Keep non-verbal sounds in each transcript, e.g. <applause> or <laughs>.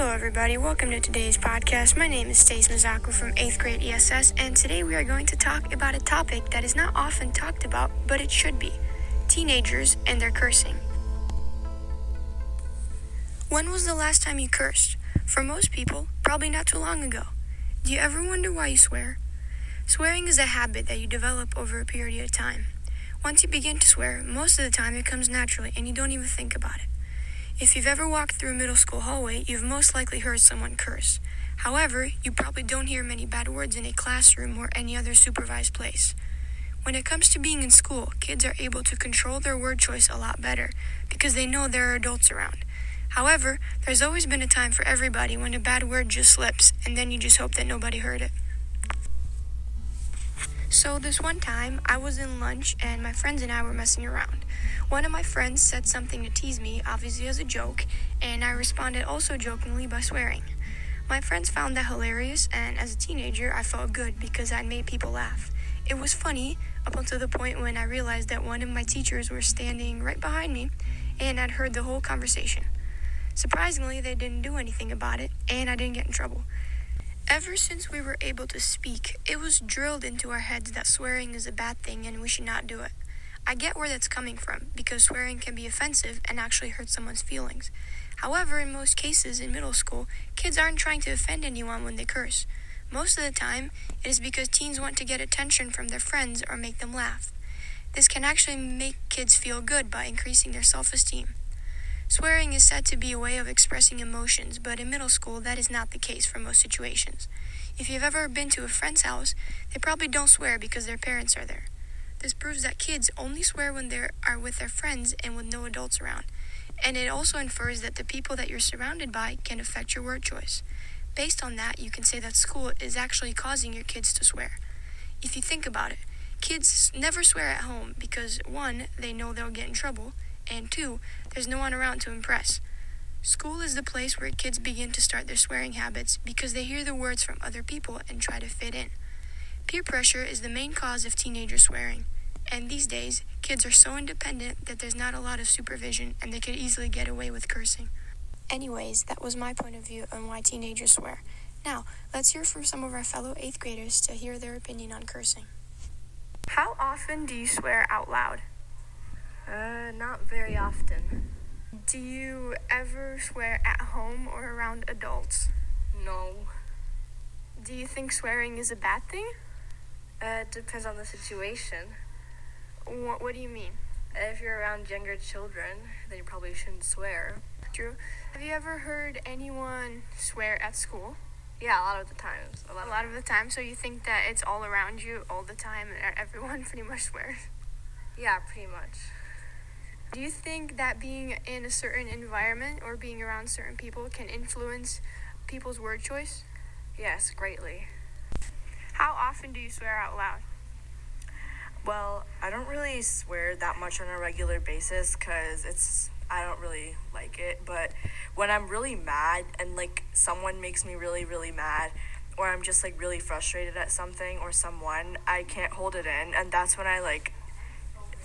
Hello, everybody. Welcome to today's podcast. My name is Stace Mazaku from 8th grade ESS, and today we are going to talk about a topic that is not often talked about, but it should be teenagers and their cursing. When was the last time you cursed? For most people, probably not too long ago. Do you ever wonder why you swear? Swearing is a habit that you develop over a period of time. Once you begin to swear, most of the time it comes naturally and you don't even think about it. If you've ever walked through a middle school hallway, you've most likely heard someone curse. However, you probably don't hear many bad words in a classroom or any other supervised place. When it comes to being in school, kids are able to control their word choice a lot better because they know there are adults around. However, there's always been a time for everybody when a bad word just slips, and then you just hope that nobody heard it. So, this one time, I was in lunch and my friends and I were messing around. One of my friends said something to tease me, obviously as a joke, and I responded also jokingly by swearing. My friends found that hilarious, and as a teenager, I felt good because I'd made people laugh. It was funny up until the point when I realized that one of my teachers was standing right behind me and I'd heard the whole conversation. Surprisingly, they didn't do anything about it, and I didn't get in trouble. Ever since we were able to speak, it was drilled into our heads that swearing is a bad thing and we should not do it. I get where that's coming from, because swearing can be offensive and actually hurt someone's feelings. However, in most cases in middle school, kids aren't trying to offend anyone when they curse. Most of the time, it is because teens want to get attention from their friends or make them laugh. This can actually make kids feel good by increasing their self esteem. Swearing is said to be a way of expressing emotions, but in middle school, that is not the case for most situations. If you've ever been to a friend's house, they probably don't swear because their parents are there. This proves that kids only swear when they are with their friends and with no adults around. And it also infers that the people that you're surrounded by can affect your word choice. Based on that, you can say that school is actually causing your kids to swear. If you think about it, kids never swear at home because, one, they know they'll get in trouble, and two, there's no one around to impress. School is the place where kids begin to start their swearing habits because they hear the words from other people and try to fit in. Peer pressure is the main cause of teenager swearing, and these days, kids are so independent that there's not a lot of supervision and they could easily get away with cursing. Anyways, that was my point of view on why teenagers swear. Now, let's hear from some of our fellow 8th graders to hear their opinion on cursing. How often do you swear out loud? Uh, not very often. Do you ever swear at home or around adults? No. Do you think swearing is a bad thing? Uh, it depends on the situation. What, what do you mean? If you're around younger children, then you probably shouldn't swear. True. have you ever heard anyone swear at school? Yeah, a lot of the times. A lot, a lot of the time. So you think that it's all around you all the time and everyone <laughs> pretty much swears? Yeah, pretty much. Do you think that being in a certain environment or being around certain people can influence people's word choice? Yes, greatly. How often do you swear out loud? Well, I don't really swear that much on a regular basis because it's I don't really like it. But when I'm really mad and like someone makes me really really mad, or I'm just like really frustrated at something or someone, I can't hold it in, and that's when I like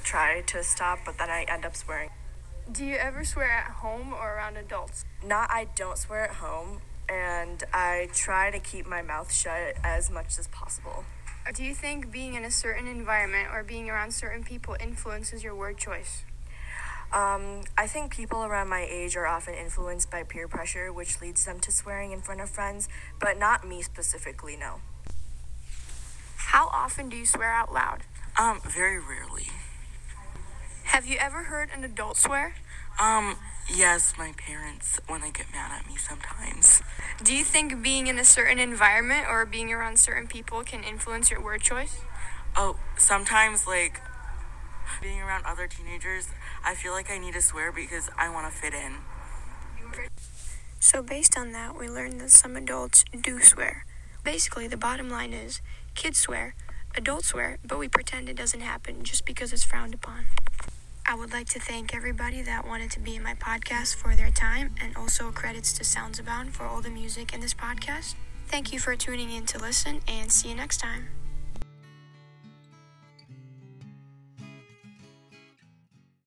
try to stop, but then I end up swearing. Do you ever swear at home or around adults? Not, I don't swear at home, and I try to keep my mouth shut as much as possible. Do you think being in a certain environment or being around certain people influences your word choice? Um, I think people around my age are often influenced by peer pressure, which leads them to swearing in front of friends, but not me specifically, no. How often do you swear out loud? Um, very rarely. Have you ever heard an adult swear? Um, yes, my parents when they get mad at me sometimes. Do you think being in a certain environment or being around certain people can influence your word choice? Oh, sometimes like being around other teenagers, I feel like I need to swear because I want to fit in. So, based on that, we learned that some adults do swear. Basically, the bottom line is kids swear, adults swear, but we pretend it doesn't happen just because it's frowned upon. I would like to thank everybody that wanted to be in my podcast for their time, and also credits to Sounds Abound for all the music in this podcast. Thank you for tuning in to listen, and see you next time.